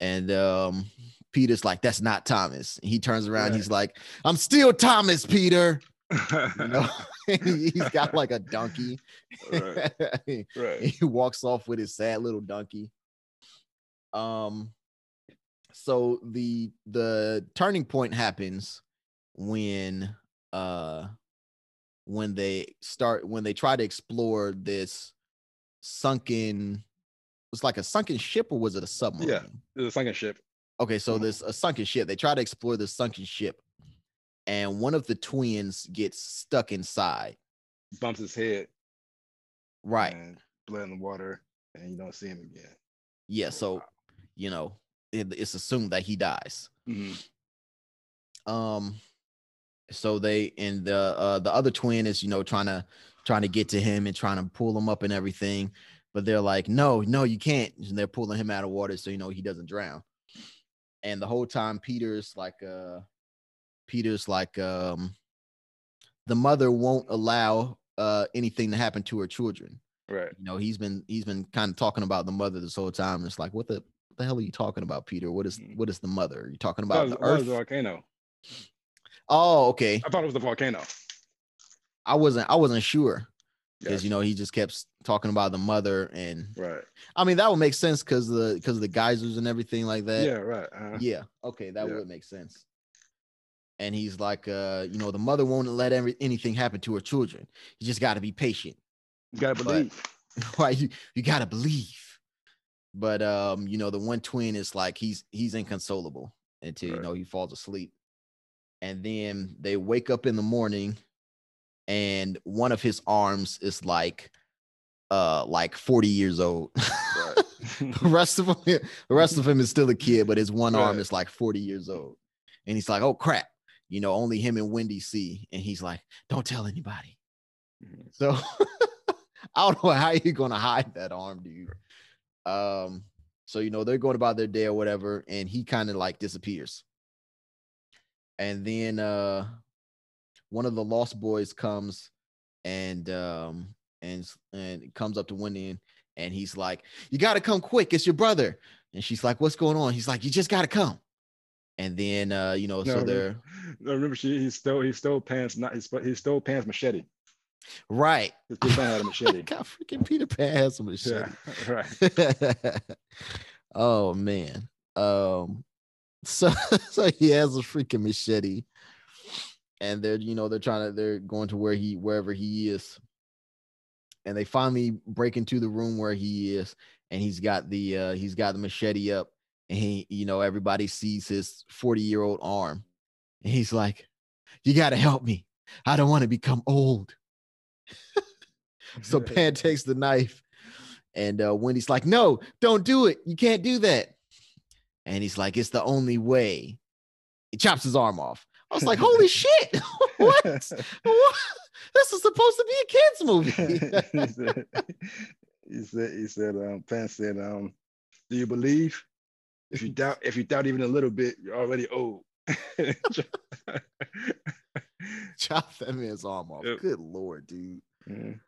And um peter's like that's not thomas. And he turns around he's like i'm still thomas peter. You know? He's got like a donkey. Right. right. he walks off with his sad little donkey um so the the turning point happens when uh when they start when they try to explore this sunken it's like a sunken ship or was it a submarine Yeah, It's a sunken ship. okay so Mhm. this a sunken ship they try to explore this sunken ship and one of the twins gets stuck inside Bumps his head. right And blood in the water, and you don't see him again. yeah Oh, so. You know it, it's assumed that he dies Mhm. um so they and the uh the other twin is you know trying to trying to get to him and trying to pull him up and everything but they're like no no you can't and they're pulling him out of water so you know he doesn't drown and the whole time peter's like uh peter's like um the mother won't allow uh anything to happen to her children Right. you know he's been he's been kind of talking about the mother this whole time it's like what the the hell are you talking about peter what is Mm. what is the mother are you talking about the was- I thought it was earth the volcano. oh okay I thought it was the volcano. I wasn't I wasn't sure because Yes. you know he just kept talking about the mother and Right. I mean that would make sense because the because the geysers and everything like that. yeah. Right. uh Yeah. Okay, that Yeah. would make sense. And he's like, uh, you know, the mother won't let every, anything happen to her children. You just got to be patient. You gotta but- believe. right? You you got to believe. But um, you know, the one twin is like he's he's inconsolable until you know he falls asleep. And then they wake up in the morning and one of his arms is like uh like 40 years old. Right. the rest of him the rest of him is still a kid, but his one arm is like 40 years old. And he's like, "Oh crap." You know, only him and Wendy see and he's like, "Don't tell anybody." Mhm. So I don't know how you're gonna hide that arm, dude. Um, so you know, they're going about their day or whatever, and he kind of like disappears. And then uh one of the lost boys comes and um and and comes up to Wendy and, and he's like, You gotta come quick, it's your brother. And she's like, What's going on? He's like, You just gotta come. And then uh, you know, No, so they're No, remember she he stole he stole pants not he, sp- he stole pants machete. Right. Peter Pan had a machete. God, freaking Peter Pan has yeah. machete. Right. oh man. Um so so he has a freaking machete. And they're, you know, they're trying to they're going to where he wherever he is. And they finally break into the room where he is, and he's got the uh he's got the machete up, and he, you know, everybody sees his 40-year-old arm. And he's like, You gotta help me. I don't want to become old. So Pan takes the knife, and uh, Wendy's like, "No, don't do it. You can't do that." And he's like, "It's the only way." He chops his arm off. I was like, "Holy shit! what? what? This is supposed to be a kids movie." he said, he said, um, Pan said, um, do you believe? If you doubt, if you doubt even a little bit, you're already old. Chop that man's arm off. Yep. Good lord, dude. Mm.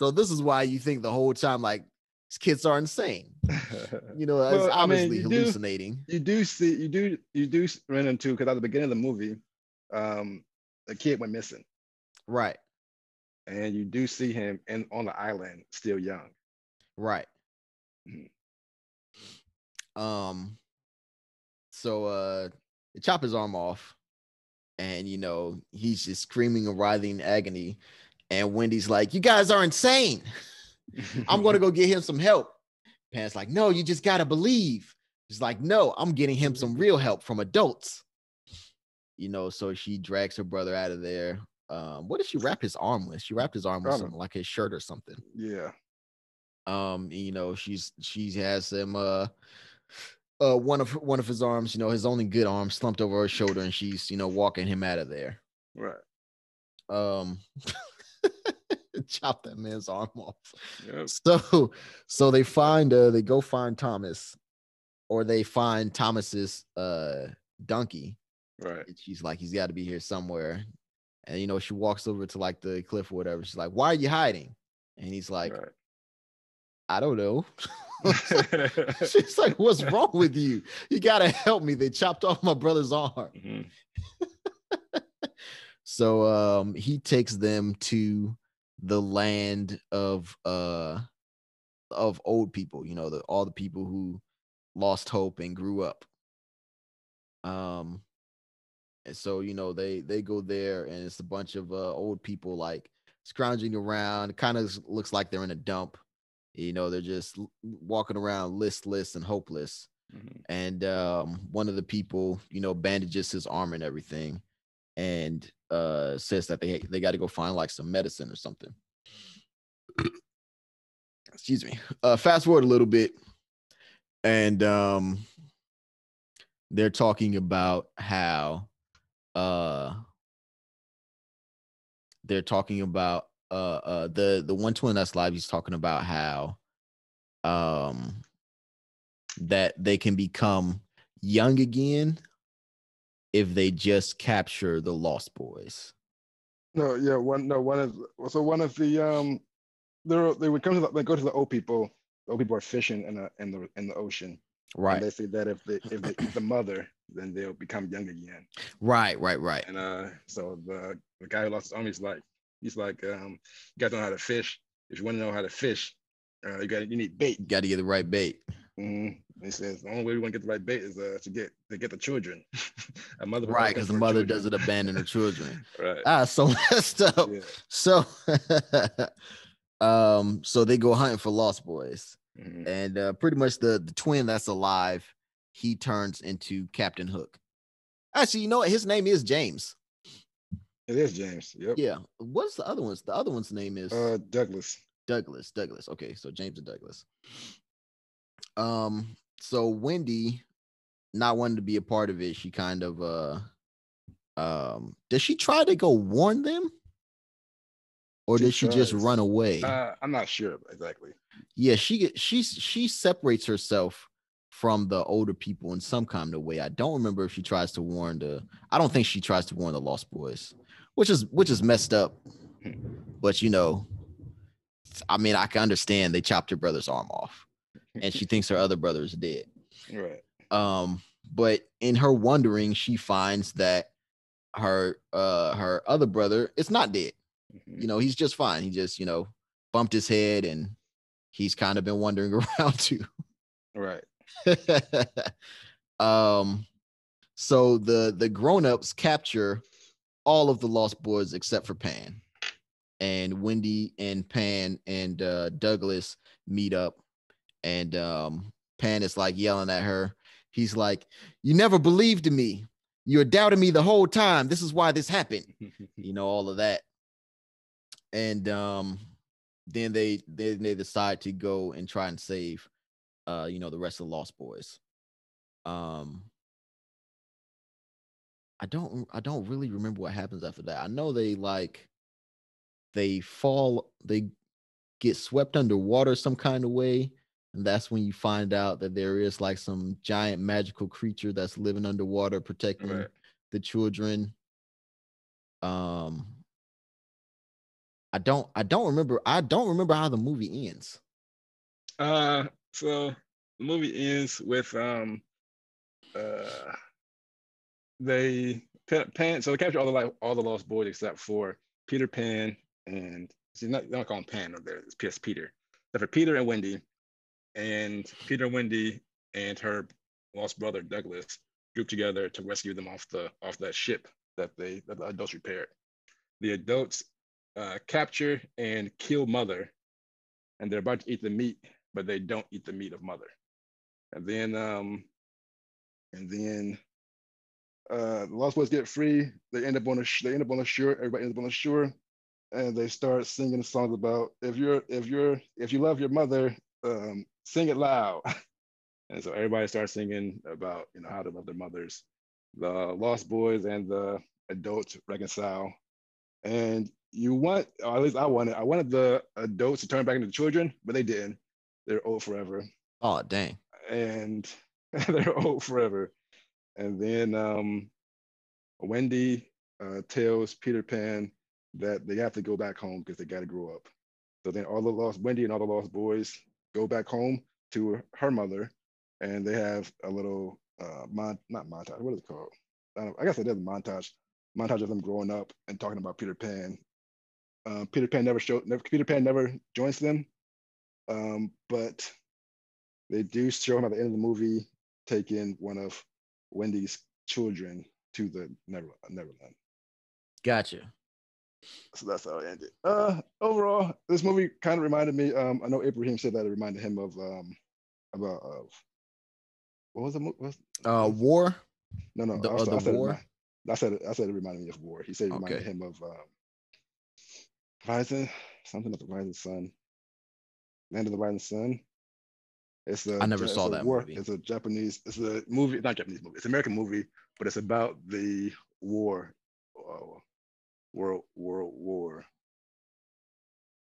So this is why you think the whole time, like, these kids are insane. You know, it's Well, I mean, obviously you do- hallucinating. you do see, you do, you do run into because at the beginning of the movie, um, a kid went missing, Right, and you do see him in on the island, still young. right. Mhm. Um. So uh, they chop his arm off, and you know he's just screaming and writhing in agony. And Wendy's like, "You guys are insane. I'm going to go get him some help." Pan's like, "No, you just gotta believe." She's like, "No, I'm getting him some real help from adults." You know, so she drags her brother out of there. Um, what did she wrap his arm with? She wrapped his arm with something like his shirt or something. yeah. um you know she's she has him uh uh one of one of his arms you know his only good arm slumped over her shoulder and she's you know walking him out of there Right. um chop that man's arm off. Yep. So so they find uh they go find Thomas or they find Thomas's uh donkey. Right. And she's like, he's got to be here somewhere. And you know, she walks over to like the cliff or whatever. She's like, Why are you hiding? And he's like, right. I don't know. She's like, What's wrong with you? You gotta help me. They chopped off my brother's arm. Mhm. So um he takes them to the land of uh of old people, you know, the all the people who lost hope and grew up. Um and so you know they they go there and it's a bunch of uh old people like scrounging around. It kind of looks like they're in a dump. You know, they're just walking around listless and hopeless Mhm. and um, one of the people, you know, bandages his arm and everything, and uh, says that they they got to go find like some medicine or something. Excuse me. Uh, fast forward a little bit, and um, they're talking about how uh, they're talking about uh, uh, the the one twin that's live. He's talking about how um that they can become young again if they just capture the lost boys. No, yeah, one no one of so one of the um they they would come to the, they go to the old people. The old people are fishing in the in the in the ocean. And Right. they say that if they if they eat the mother, then they'll become young again. Right, right, right. And uh, so the the guy who lost his arm, he's like, he's like, um, you guys don't know how to fish. If you want to know how to fish, uh, you got you need bait. Got to get the right bait. Mhm. He says the only way we want to get the right bait is uh, to get to get the children. a mother Right, because the mother children. doesn't abandon her children. Right. Ah, so messed up. Yeah. So um, so they go hunting for lost boys. Mhm. And uh pretty much the the twin that's alive, he turns into Captain Hook. Actually, you know what? His name is James. It is James. Yep. Yeah. What's the other one's? The other one's name is Uh, Douglas. Douglas. Douglas. Okay, so James and Douglas. Um, so Wendy, not wanting to be a part of it, she kind of uh um does she try to go warn them? Or did she just run away? Uh, I'm not sure exactly. yeah, she she she separates herself from the older people in some kind of way. I don't remember if she tries to warn the I don't think she tries to warn the Lost Boys, which is which is messed up. But you know, I mean, I can understand they chopped her brother's arm off, and she thinks her other brother is dead. Right. Um, but in her wondering, she finds that her uh her other brother is not dead. Mhm. You know, he's just fine. He just, you know, bumped his head and he's kind of been wandering around too. Right. um so the the grown-ups capture all of the lost boys except for Pan. And Wendy and Pan and uh Douglas meet up and um Pan is like yelling at her. He's like, "You never believed in me. You're doubting me the whole time. This is why this happened." you know all of that and um then they then they decide to go and try and save uh you know the rest of the lost boys um i don't i don't really remember what happens after that i know they like they fall they get swept underwater some kind of way and that's when you find out that there is like some giant magical creature that's living underwater protecting Right. the children um i don't i don't remember i don't remember how the movie ends Uh, so the movie ends with um, uh, they Pan. Pan so they capture all the like all the lost boys except for Peter Pan and see not they don't call him Pan over there. It's PS Peter. Except for Peter and Wendy, and Peter and Wendy and her lost brother Douglas group together to rescue them off the off that ship that they that the adults repaired. The adults uh, capture and kill Mother, and they're about to eat the meat, but they don't eat the meat of Mother. And then, um, and then Uh, the Lost Boys get free. They end up on a sh- they end up on a shore. Everybody ends up on a shore, and they start singing songs about if you're if you're if you love your mother, um, sing it loud. and so everybody starts singing about you know how to love their mothers. The Lost Boys and the adults reconcile, and you want, or at least I wanted, I wanted the adults to turn back into children, but they didn't. They're old forever, Oh dang. and they're old forever. And then um, Wendy uh, tells Peter Pan that they have to go back home because they got to grow up. So then all the lost Wendy and all the lost boys go back home to her mother, and they have a little uh, mon- not montage. What is it called? I, I guess it is a montage. Montage of them growing up and talking about Peter Pan. Uh, Peter Pan never showed. Never, Peter Pan never joins them, um, but they do show him at the end of the movie taking one of Wendy's children to the Never, Neverland. Gotcha. So that's how it ended. Uh, overall, this movie kind of reminded me. Um, I know Ibrahim said that it reminded him of um, about of what was the movie? Uh, War. No, no, The- I, uh, was- I the said it War? remi- I said it. I said it reminded me of War. He said it reminded Okay. him of um, Rising, something of the Rising Sun, Land of the Rising Sun. It's a I never it's saw that war. movie. It's a Japanese. It's a movie, not Japanese movie. It's an American movie, but it's about the war, uh, world world war.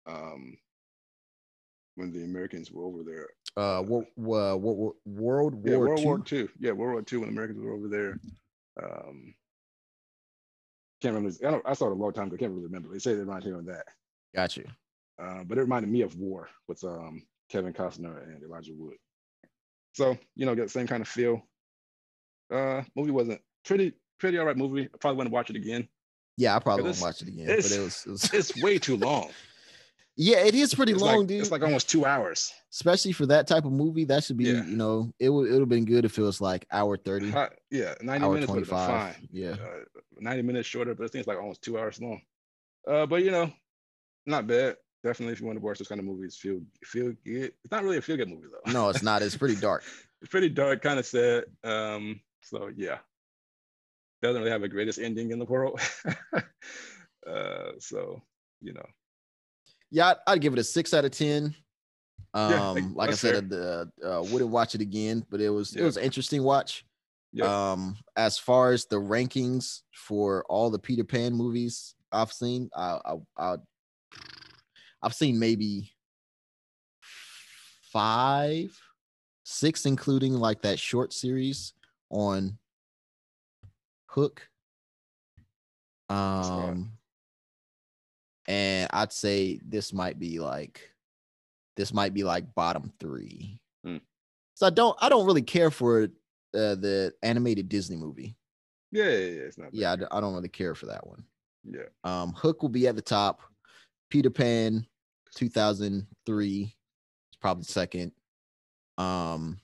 Um, when the Americans were over there, Uh, War, War, War, World yeah, War World Two. War Two. Yeah, World War Two when Americans were over there. Um, can't remember. I, don't, I saw it a long time ago. Can't really remember. They say they're not hearing that, Got you. uh, but it reminded me of War with um, Kevin Costner and Elijah Wood. So you know, get the same kind of feel. Uh, movie wasn't pretty pretty all right movie. I probably want to watch it again. Yeah, I probably won't watch it again. it's- But it was, it was It's way too long. yeah, it is pretty It's long, like, dude. It's like almost two hours. Especially for that type of movie, that should be, Yeah. you know, it would it would have been good if it was like hour thirty, Hot- yeah, ninety minutes would have been fine. Yeah, uh, 90 minutes shorter, but I think it's like almost two hours long. Uh, but you know, not bad. Definitely, if you want to watch those kind of movies, feel feel good. It's not really a feel good movie though. no, it's not. It's pretty dark. it's pretty dark, kind of sad. Um, so yeah, doesn't really have the greatest ending in the world. uh, so you know, Yeah, I'd, give it a six out of ten. Um, Yeah, like, like I said, the uh, wouldn't watch it again, but it was it was an interesting watch. yeah, Um, as far as the rankings for all the Peter Pan movies I've seen, I, I, I I've seen maybe five, six, including like that short series on Hook. Um, and I'd say this might be like this might be like bottom three. Hmm. So I don't I don't really care for uh, the animated Disney movie. yeah, yeah, yeah. It's not. Yeah, I don't really care for that one. yeah. Um, Hook will be at the top. Peter Pan, 2003, is probably second. Um,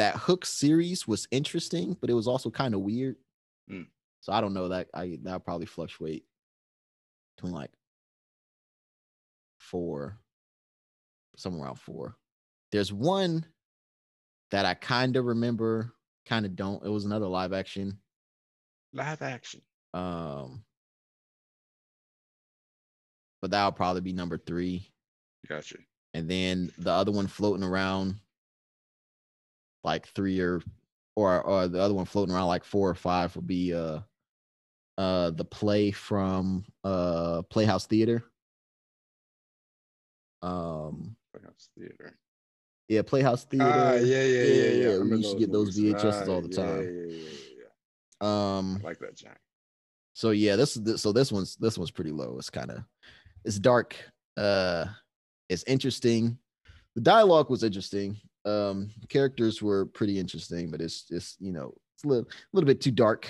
that Hook series was interesting, but it was also kind of weird. Mm. So I don't know that I that'll probably fluctuate between like four, somewhere around four. There's one that I kind of remember, kind of don't. It was another live action. Live action. Um, but that'll probably be number three. Gotcha. And then the other one floating around like three or or or the other one floating around like four or five would be uh uh the play from uh Playhouse Theater. Um Playhouse Theater. yeah, Playhouse Theater. Ah, yeah, yeah, yeah, yeah. yeah, I we used to get those. VHSs all the Ah, time. Yeah, yeah, yeah, yeah. Um I like that, Jack. So yeah, this is so this one's this one's pretty low. It's kind of it's dark. Uh, it's interesting. The dialogue was interesting. Um, characters were pretty interesting, but it's just you know it's a little a little bit too dark.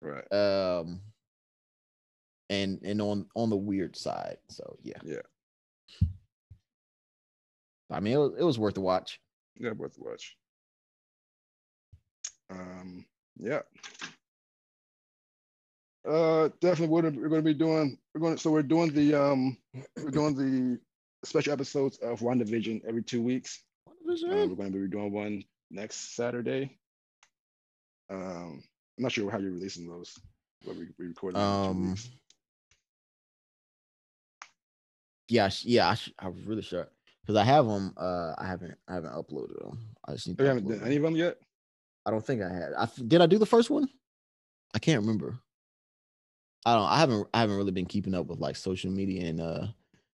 Right. Um, and and on on the weird side. So yeah, Yeah. I mean it was, it was worth a watch. Yeah, worth the watch. Um, yeah. Uh, definitely we're gonna, we're gonna be doing we're going to so we're doing the um we're doing the special episodes of WandaVision every two weeks. Uh, we're going to be doing one next Saturday. Um, I'm not sure how you're releasing those, but we we recorded them in two Um, yeah, yeah, I, sh- I really should because I have them. Uh, I haven't I haven't uploaded them. I just need. Oh, you haven't done any of them yet? I don't think I had. I did. I do the first one. I can't remember. I don't. I haven't. I haven't really been keeping up with like social media and uh,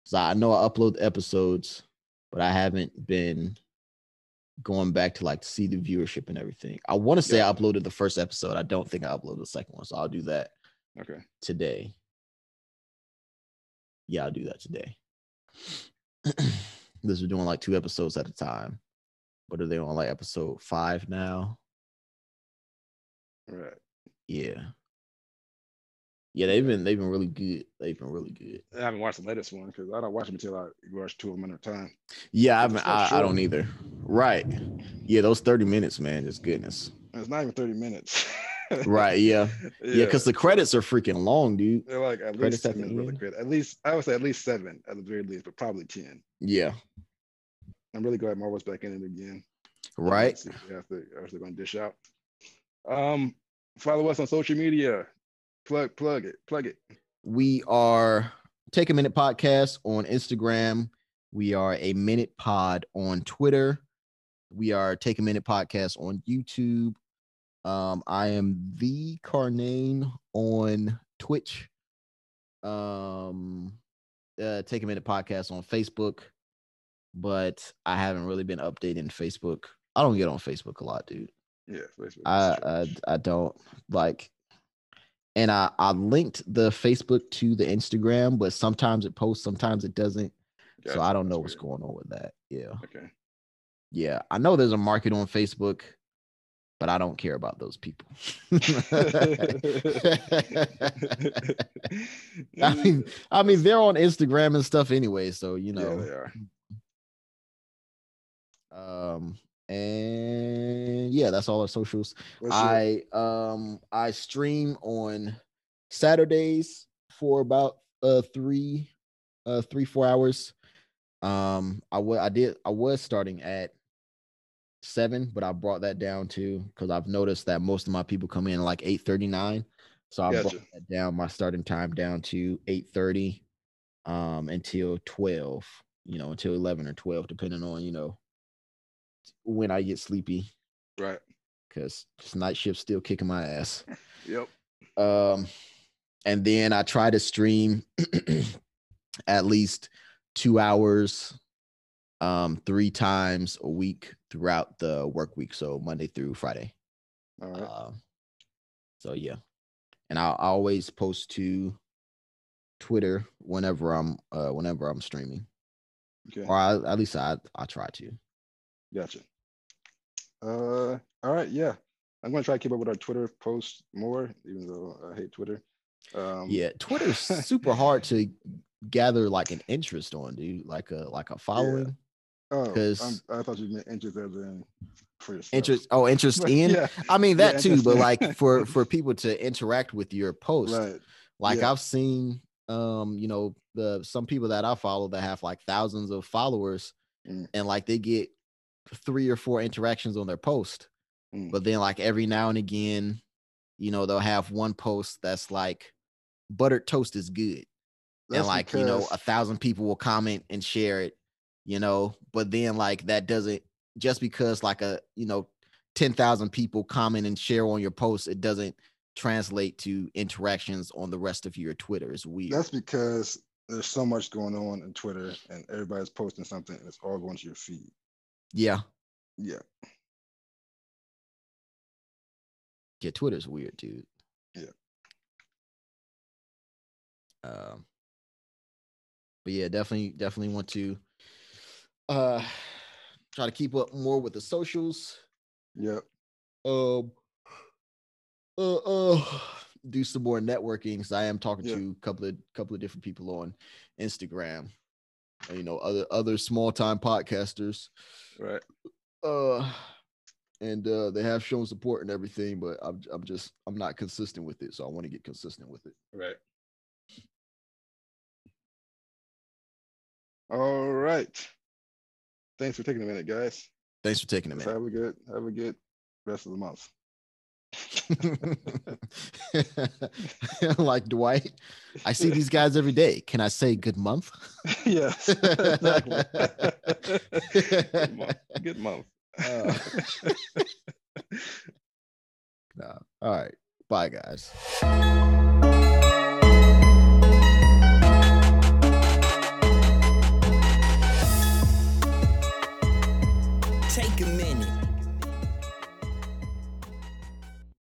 so I know I upload episodes, but I haven't been going back to like see the viewership and everything. I want to say I uploaded the first episode. I don't think I uploaded the second one, so I'll do that Okay. today. Yeah, I'll do that today. this we're doing like two episodes at a time. But are they on like episode five now? Right. Yeah. Yeah, they've been they've been really good. They've been really good. I haven't watched the latest one because I don't watch them until I watch two of them at a time. Yeah, I It's haven't, so I, I don't either. Right. Yeah, those 30 minutes, man, just goodness. It's not even 30 minutes. Right, yeah. Yeah, because the credits are freaking long, dude. they're like at credits least at 10 the minutes worth of end. credit. At least I would say at least seven at the very least, but probably 10. Yeah. I'm really glad Marvel's back in it again. Right. If They're going to dish out? Um, follow us on social media. Plug, plug it, plug it. We are Take a Minute Podcast on Instagram. We are a minute pod on Twitter. We are Take a Minute Podcast on YouTube. Um, I am the Carnane on Twitch. Um, uh, Take a Minute Podcast on Facebook, but I haven't really been updating Facebook. I don't get on Facebook a lot, dude. Yeah, Facebook. I, I I don't like and I I linked the Facebook to the Instagram, but sometimes it posts, sometimes it doesn't. so I don't know what's going on with that. Yeah. Okay. Yeah. I know there's a market on Facebook, but I don't care about those people. I mean, I mean they're on Instagram and stuff anyway, so you know. yeah, they are. um and yeah, that's all our socials. I um I stream on Saturdays for about uh three uh three four hours. Um I wa- I did I was starting at seven, but I brought that down to because I've noticed that most of my people come in like eight thirty nine. So I Gotcha. brought that down my starting time down to eight thirty um until twelve, you know, until eleven or twelve, depending on, you know, when I get sleepy right. because night shift still kicking my ass. Yep. Um, and then I try to stream at least two hours, um, three times a week throughout the work week. So Monday through Friday. All right. Um, so yeah, and I, I always post to Twitter whenever I'm uh whenever I'm streaming, Okay. or I, at least I I try to. Gotcha. Uh, all right. Yeah, I'm gonna try to keep up with our Twitter posts more, even though I hate Twitter. Um, Yeah, Twitter's super hard to gather like an interest on, dude. Like a like a following. Oh, 'cause- I'm- I thought you meant interest as in for. Interest oh interest But in Yeah. I mean Yeah, that too, but like for for people to interact with your post. Right. Like yeah. I've seen um, you know, the some people that I follow that have like thousands of followers Mm. and like they get three or four interactions on their post. Mm. But then like every now and again, you know, they'll have one post that's like buttered toast is good. That's and like, you know, a thousand people will comment and share it, you know, but then like that doesn't just because like a, you know, 10,000 people comment and share on your post, it doesn't translate to interactions on the rest of your Twitter. It's weird. That's because there's so much going on in Twitter, and everybody's posting something, and it's all going to your feed. Yeah. Yeah. Yeah, Twitter's weird, dude. Yeah. Um, but yeah, definitely, definitely want to uh try to keep up more with the socials. Yep. Um, uh, uh, do some more networking. Cause I am talking Yeah. to a couple of couple of different people on Instagram. and, You know, other other small time podcasters. Right. uh and uh they have shown support and everything but i'm i'm just i'm not consistent with it so i want to get consistent with it Right. All right. Thanks for taking a minute, guys. thanks for taking a minute Have a good, have a good rest of the month. like Dwight, I see these guys every day. Can I say good month? yes. good month. Good month. Uh, nah. All right. Bye, guys. take a minute.